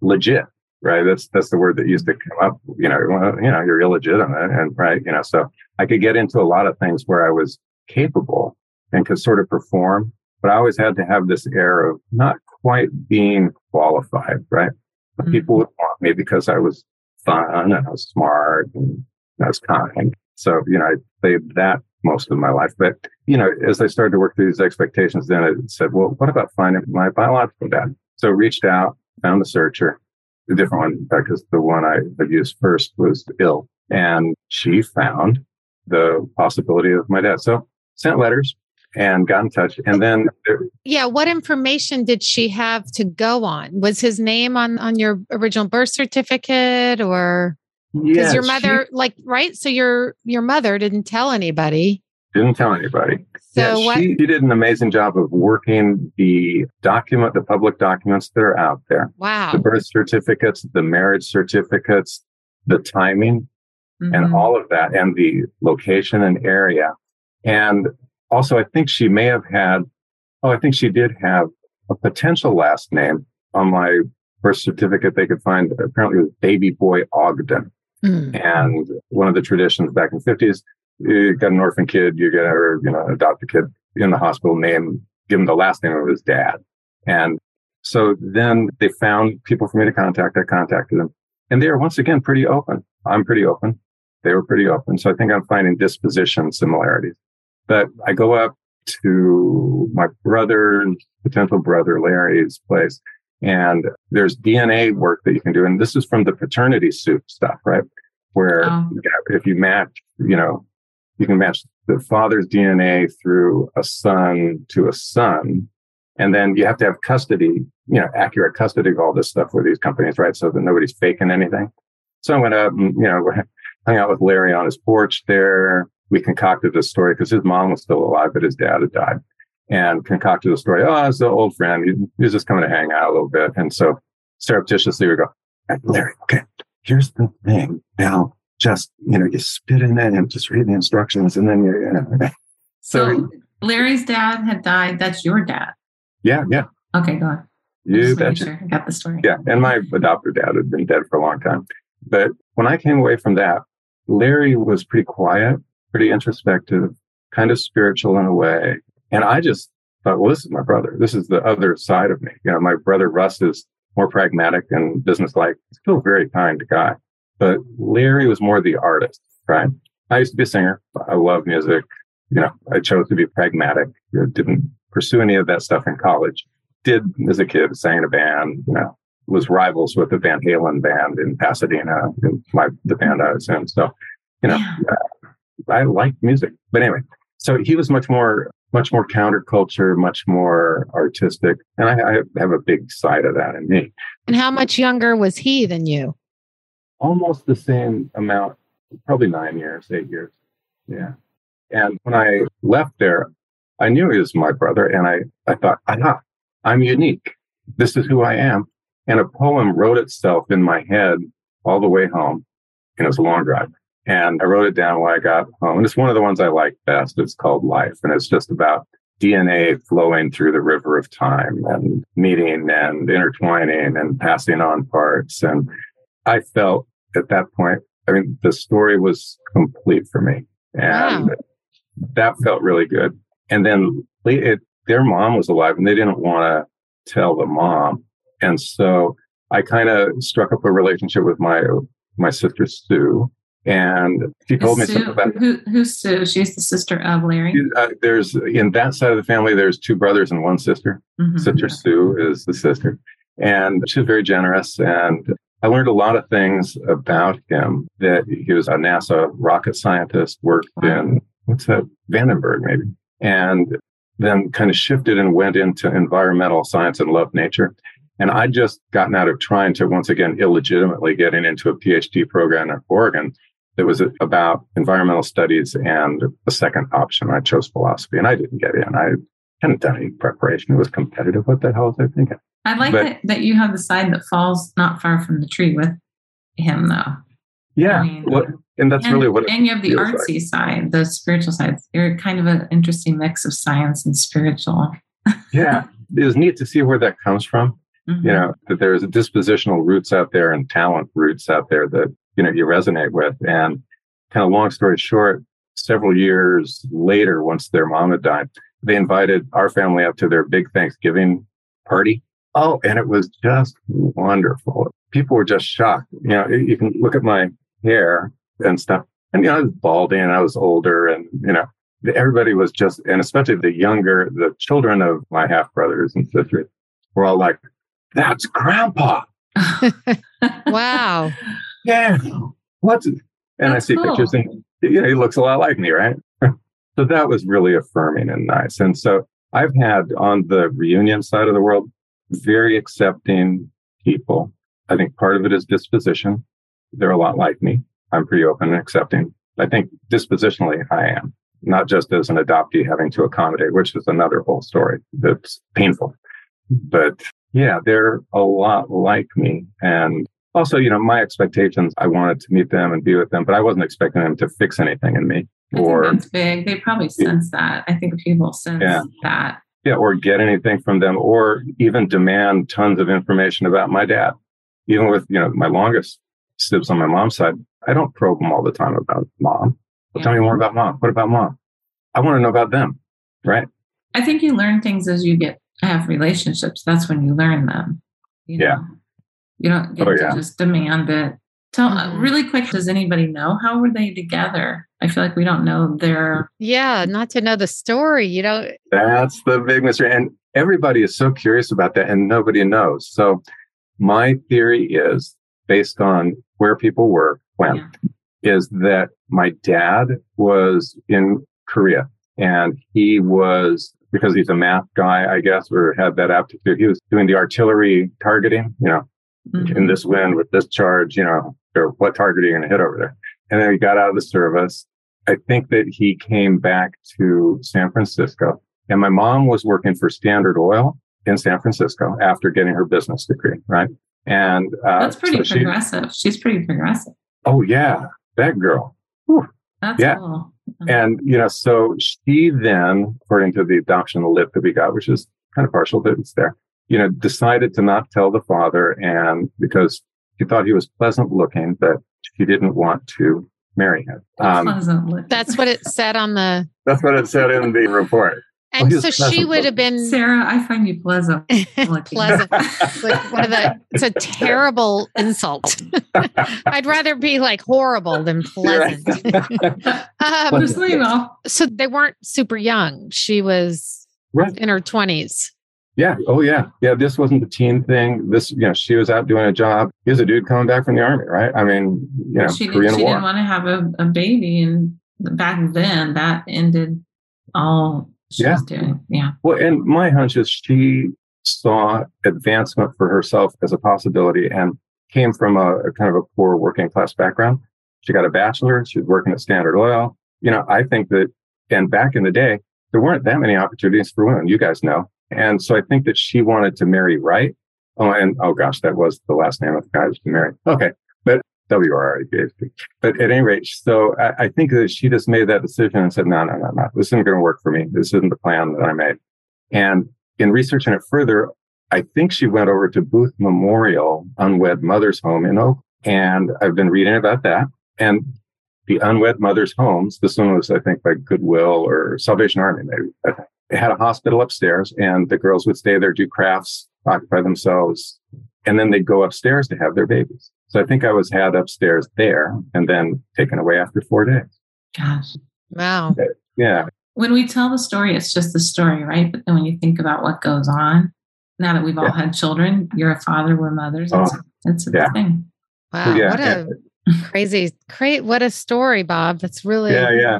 legit, right? That's that's the word that used to come up. You know, you know, you're illegitimate, and right, you know. So I could get into a lot of things where I was capable and could sort of perform, but I always had to have this air of not quite being qualified, right? Mm-hmm. People would want me because I was fun and I was smart and I was kind. So you know, I played that most of my life. But, you know, as I started to work through these expectations, then I said, well, what about finding my biological dad? So reached out, found the searcher, a different one, in fact, because the one I used first was ill. And she found the possibility of my dad. So sent letters and got in touch. And then, yeah, what information did she have to go on? Was his name on on your original birth certificate, or because yeah, your mother, she like, right? So your your mother didn't tell anybody. didn't tell anybody. So yeah, what? she, she did an amazing job of working the document, the public documents that are out there, wow. the birth certificates, the marriage certificates, the timing, and Mhm. all of that, and the location and area. And also, I think she may have had, oh, I think she did have a potential last name on my birth certificate. They could find apparently it was Baby Boy Ogden. Mm. And one of the traditions back in the 50s, you got an orphan kid, you get or you know, adopt a kid in the hospital name, give him the last name of his dad. And so then they found people for me to contact. I contacted them. And they are once again pretty open. I'm pretty open. They were pretty open. So I think I'm finding disposition similarities. But I go up to my brother's potential brother Larry's place, and there's DNA work that you can do. And this is from the paternity suit stuff, right? Where Oh. if you match, you know, you can match the father's DNA through a son to a son. And then you have to have custody, you know, accurate custody of all this stuff with these companies, right? So that nobody's faking anything. So I went up and, you know, hung out with Larry on his porch there. We concocted this story because his mom was still alive, but his dad had died and concocted a story. Oh, it's an old friend. He, he just coming to hang out a little bit. And so surreptitiously we go, Larry, okay, here's the thing. Now just, you know, you spit in it and just read the instructions and then you, you know. So, So Larry's dad had died. That's your dad. yeah, yeah, Okay, go on. you Just betcha. sure I got the story. Yeah. And my adoptive dad had been dead for a long time. But when I came away from that, Larry was pretty quiet, pretty introspective, kind of spiritual in a way. And I just thought, well, this is my brother. This is the other side of me. You know, my brother Russ is more pragmatic and businesslike. Still a very kind guy. But Larry was more the artist, right? I used to be a singer. I love music. You know, I chose to be pragmatic. I didn't pursue any of that stuff in college. Did as a kid, sang in a band, you know, was rivals with the Van Halen band in Pasadena, in my the band I was in. So, you know, Yeah. uh, I like music. But anyway, so he was much more, much more counterculture, much more artistic, and I, I have a big side of that in me. And how much younger was he than you? Almost the same amount, probably nine years, eight years. Yeah. And when I left there, I knew he was my brother, and I, I thought, aha, I'm unique. This is who I am. And a poem wrote itself in my head all the way home. And it was a long drive. And I wrote it down when I got home. And it's one of the ones I like best. It's called Life. And it's just about DNA flowing through the river of time and meeting and intertwining and passing on parts. And I felt at that point, I mean, the story was complete for me. And Wow. that felt really good. And then it, their mom was alive and they didn't want to tell the mom. And so I kind of struck up a relationship with my, my sister Sue. And she told me Sue, about who, who's Sue? She's the sister of Larry. uh, there's in that side of the family, there's two brothers and one sister. Mhm. Sister Sue is the sister. And she's very generous. And I learned a lot of things about him that he was a NASA rocket scientist, worked Wow. in, what's that, Vandenberg maybe, and then kind of shifted and went into environmental science and loved nature. And I'd just gotten out of trying to, once again, illegitimately getting into a PhD program at Oregon that was about environmental studies and the second option. I chose philosophy and I didn't get in. I hadn't done any preparation. It was competitive. What the hell was I thinking? I like But- that, that you have the side that falls not far from the tree with him, though. Yeah. I mean, what, and that's and, really what it and you have the feels like. artsy side, the spiritual side. You're kind of an interesting mix of science and spiritual. yeah. It was neat to see where that comes from. Mhm. You know, that there's dispositional roots out there and talent roots out there that, you know, you resonate with. And kind of long story short, several years later, once their mom had died, they invited our family up to their big Thanksgiving party. Oh, and it was just wonderful. People were just shocked. You know, you can look at my hair and stuff. And, you know, I was balding and I was older and, you know, everybody was just, and especially the younger, the children of my half brothers and sisters were all like, that's grandpa. Wow. Yeah. What's, and That's I see cool. pictures and, you know, he looks a lot like me, right? So that was really affirming and nice. And so I've had on the reunion side of the world, very accepting people. I think part of it is disposition. They're a lot like me. I'm pretty open and accepting. I think dispositionally I am, not just as an adoptee having to accommodate, which is another whole story that's painful. But yeah, they're a lot like me. And also, you know, my expectations, I wanted to meet them and be with them, but I wasn't expecting them to fix anything in me. I or that's big. They probably sense that. I think people sense yeah. that. Yeah, or get anything from them, or even demand tons of information about my dad. Even with, you know, my longest sibs on my mom's side, I don't probe them all the time about mom. Well, yeah. Tell me more about mom. What about mom? I want to know about them, right? I think you learn things as you get have relationships. That's when you learn them. You know? Yeah. You don't get oh, to yeah. just demand it. Tell uh, mm-hmm. really quick. Does anybody know how were they together? I feel like we don't know their. Yeah, not to know the story. You know. That's the big mystery, and everybody is so curious about that, and nobody knows. So, my theory is based on where people were when yeah. is that my dad was in Korea and he was because he's a math guy, I guess, or had that aptitude. He was doing the artillery targeting, you know, mm-hmm. in this wind with this charge, you know, or what target are you going to hit over there? And then he got out of the service. I think that he came back to San Francisco and my mom was working for Standard Oil in San Francisco after getting her business degree, right? And uh, that's pretty so progressive. She, She's pretty progressive. Oh yeah, that girl. Whew. That's yeah. cool. Mm-hmm. And, you know, so she then, according to the adoption lip that we got, which is kind of partial, but it's there, you know, decided to not tell the father. And because she thought he was pleasant looking, but she didn't want to marry him. Um, that's what it said on the. That's what it said in the report. And oh, so she would have been Sarah. I find you pleasant. pleasant. like one of the. It's a terrible insult. I'd rather be like horrible than pleasant. um, so they weren't super young. She was right. in her twenties. Yeah. Oh, yeah. Yeah. This wasn't the teen thing. This, you know, she was out doing a job. Here's a dude coming back from the army, right? I mean, you know, she, Korean did, she War. didn't want to have a, a baby, and back then that ended all yeah. doing. Yeah. Well, and my hunch is she saw advancement for herself as a possibility and came from a, a, kind of a poor working class background. She got a bachelor's. She was working at Standard Oil. You know, I think that, and back in the day, there weren't that many opportunities for women. You guys know. And so I think that she wanted to marry right. Oh, and oh gosh, that was the last name of the guy she married. Okay. But WRIBHP. But at any rate, so I, I, think that she just made that decision and said, no, no, no, no, this isn't going to work for me. This isn't the plan that I made. And in researching it further, I think she went over to Booth Memorial Unwed Mother's Home in Oak. And I've been reading about that. And the Unwed Mother's Homes, this one was, I think, by Goodwill or Salvation Army, maybe. It had a hospital upstairs and the girls would stay there, do crafts, occupy themselves, and then they'd go upstairs to have their babies. So I think I was had upstairs there and then taken away after four days. Gosh. Wow. Yeah. When we tell the story, it's just the story, right? But then when you think about what goes on, now that we've all yeah. had children, you're a father, we're mothers. It's, oh, it's a yeah. thing. Wow. Yeah. What a crazy, great. What a story, Bob. That's really. Yeah. Yeah.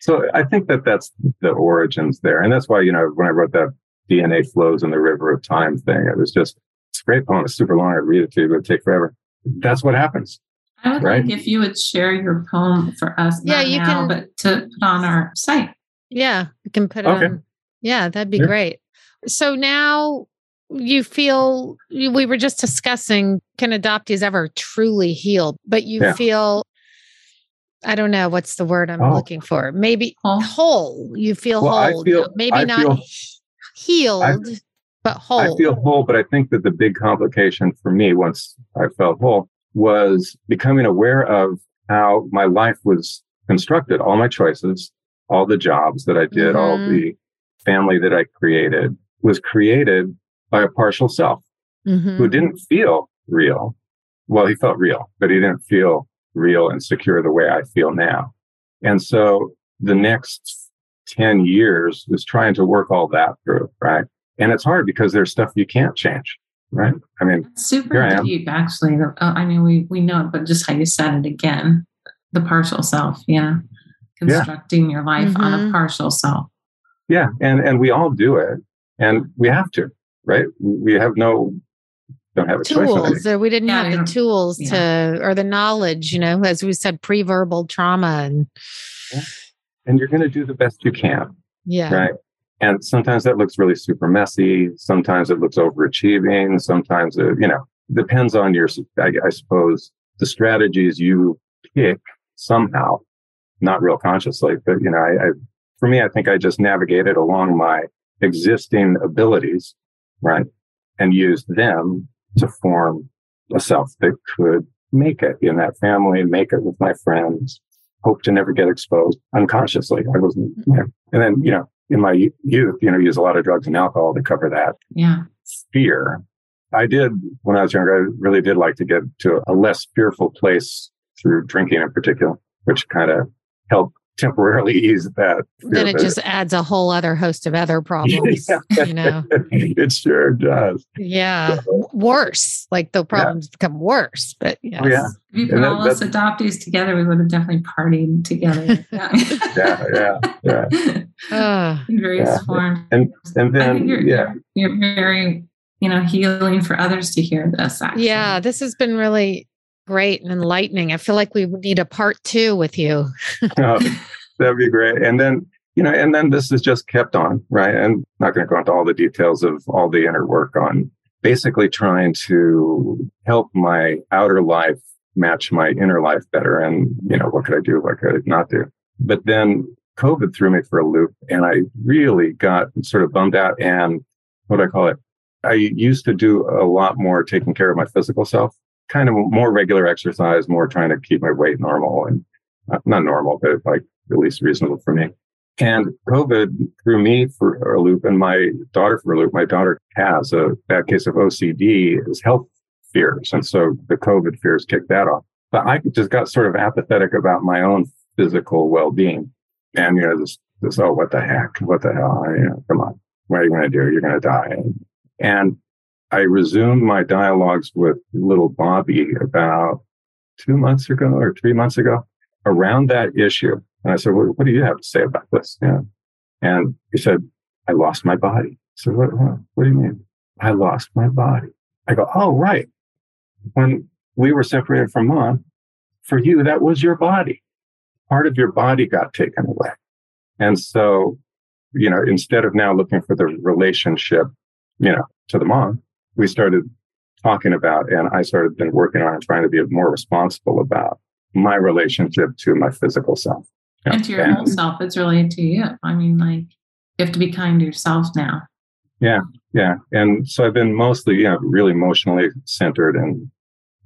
So I think that that's the origins there. And that's why, you know, when I wrote that DNA flows in the river of time thing, it was just, it's a great poem. It's super long. I'd read it to you, but it'd take forever that's what happens. I would right? like if you would share your poem for us. Yeah, you now, can, but to put on our site. Yeah, you can put it okay. on. Yeah, that'd be great. So now you feel we were just discussing can adoptees ever truly heal, but you yeah. feel I don't know what's the word I'm oh. looking for. Maybe whole. whole. You feel well, whole. Feel, Maybe I not feel, healed, I, but whole. I feel whole, but I think that the big complication for me once I felt whole was becoming aware of how my life was constructed, all my choices, all the jobs that I did, mm-hmm. all the family that I created was created by a partial self mm-hmm. who didn't feel real. Well, he felt real, but he didn't feel real and secure the way I feel now. And so the next 10 years was trying to work all that through, right? and it's hard because there's stuff you can't change right i mean super deep actually uh, i mean we we know it but just how you said it again the partial self yeah constructing yeah. your life mm-hmm. on a mm-hmm. partial self. Yeah, and and we all do it, and we have to, right? We have no don't have a tools or we didn't yeah, have the tools yeah. to or the knowledge you know as we said pre-verbal trauma and yeah. and you're going to do the best you can yeah right and sometimes that looks really super messy sometimes it looks overachieving sometimes it you know depends on your I, I suppose the strategies you pick somehow not real consciously but you know I, I for me i think i just navigated along my existing abilities right and used them to form a self that could make it in that family, make it with my friends, hope to never get exposed unconsciously. I wasn't, mm-hmm. you know, and then, you know, in my youth, you know, use a lot of drugs and alcohol to cover that yeah. fear. I did when I was younger, I really did like to get to a less fearful place through drinking in particular, which kind of helped temporarily ease that. Then it just adds a whole other host of other problems. yeah. You know, it sure does. Yeah, so, worse. Like the problems yeah. become worse. But yes. yeah, if you put that, all us adoptees together, we would have definitely partied together. yeah, yeah, yeah. Uh, in various yeah. forms. And and then you're, yeah, you're, you're very you know healing for others to hear this. Actually. Yeah, this has been really great and enlightening. I feel like we need a part two with you. oh, that'd be great. And then, you know, and then this is just kept on, right? And not going to go into all the details of all the inner work on basically trying to help my outer life match my inner life better. And, you know, what could I do? What could I not do? But then COVID threw me for a loop and I really got sort of bummed out. And what do I call it? I used to do a lot more taking care of my physical self kind of more regular exercise, more trying to keep my weight normal and uh, not normal, but like at least reasonable for me. And COVID threw me for a loop and my daughter for a loop. My daughter has a bad case of OCD, is health fears. And so the COVID fears kicked that off. But I just got sort of apathetic about my own physical well being. And, you know, this, this, oh, what the heck? What the hell? You know, come on. What are you going to do? You're going to die. And I resumed my dialogues with little Bobby about two months ago or three months ago around that issue. And I said, well, what do you have to say about this? Yeah. And he said, I lost my body. I said, what, what, what do you mean? I lost my body. I go, oh, right. When we were separated from mom, for you, that was your body. Part of your body got taken away. And so, you know, instead of now looking for the relationship, you know, to the mom, we started talking about, and I started been working on and trying to be more responsible about my relationship to my physical self. And to your and, whole self, it's related to you. I mean, like you have to be kind to yourself now. Yeah, yeah. And so I've been mostly, you know, really emotionally centered and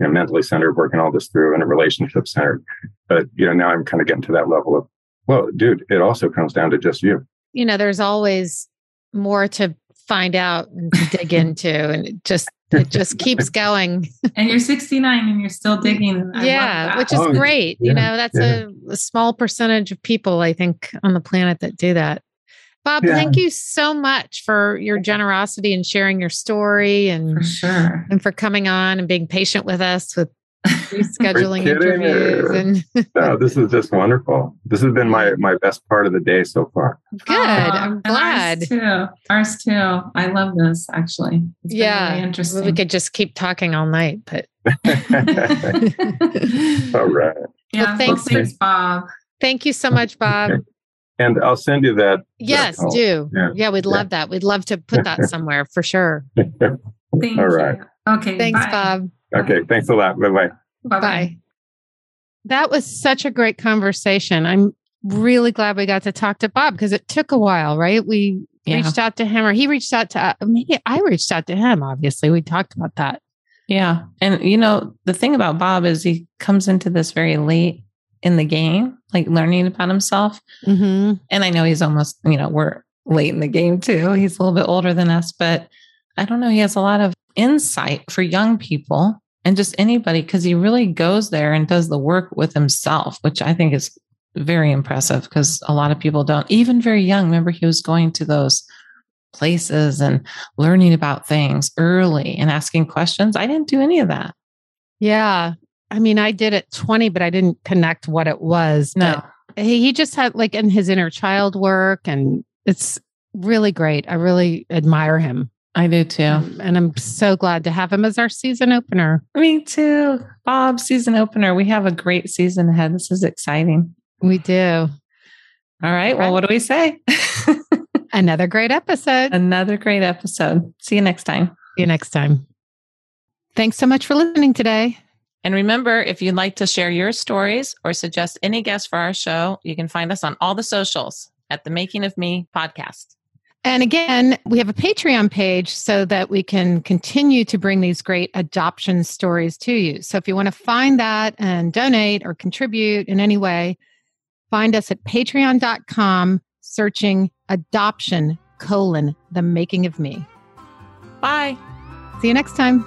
you know, mentally centered, working all this through and a relationship centered. But you know, now I'm kind of getting to that level of, well, dude, it also comes down to just you. You know, there's always more to find out and to dig into and it just it just keeps going. And you're 69 and you're still digging. Yeah which is oh, great yeah, you know that's yeah. a, a, small percentage of people i think on the planet that do that. Bob yeah. thank you so much for your generosity and sharing your story and for sure. and for coming on and being patient with us with rescheduling interviews and no this is just wonderful. This has been my my best part of the day so far. Good. Oh, I'm glad. ours too. Ours too. I love this actually. It's yeah really interesting we could just keep talking all night but all right. Yeah well, thanks, thanks bob. Thank you so much bob. Okay. and i'll send you that yes that do. Yeah, yeah we'd yeah. love that. We'd love to put that somewhere for sure. Thank all right. You. okay thanks bye. bob Okay. Thanks a lot. Bye bye. Bye bye. That was such a great conversation. I'm really glad we got to talk to Bob because it took a while, right? We yeah. reached out to him or he reached out to uh, maybe I reached out to him. Obviously, we talked about that. Yeah. And, you know, the thing about Bob is he comes into this very late in the game, like learning about himself. Mm-hmm. And I know he's almost, you know, we're late in the game too. He's a little bit older than us, but I don't know. He has a lot of insight for young people and just anybody because he really goes there and does the work with himself, which I think is very impressive because a lot of people don't, even very young. Remember, he was going to those places and learning about things early and asking questions. I didn't do any of that. Yeah. I mean, I did at 20, but I didn't connect what it was. No. he, he just had like in his inner child work and it's really great. I really admire him. I do too. Um, and I'm so glad to have him as our season opener. Me too. Bob, season opener. We have a great season ahead. This is exciting. We do. All right. Well, what do we say? Another great episode. Another great episode. See you next time. See you next time. Thanks so much for listening today. And remember, if you'd like to share your stories or suggest any guests for our show, you can find us on all the socials at the Making of Me podcast. And again, we have a Patreon page so that we can continue to bring these great adoption stories to you. So if you want to find that and donate or contribute in any way, find us at patreon.com searching adoption colon the making of me. Bye. See you next time.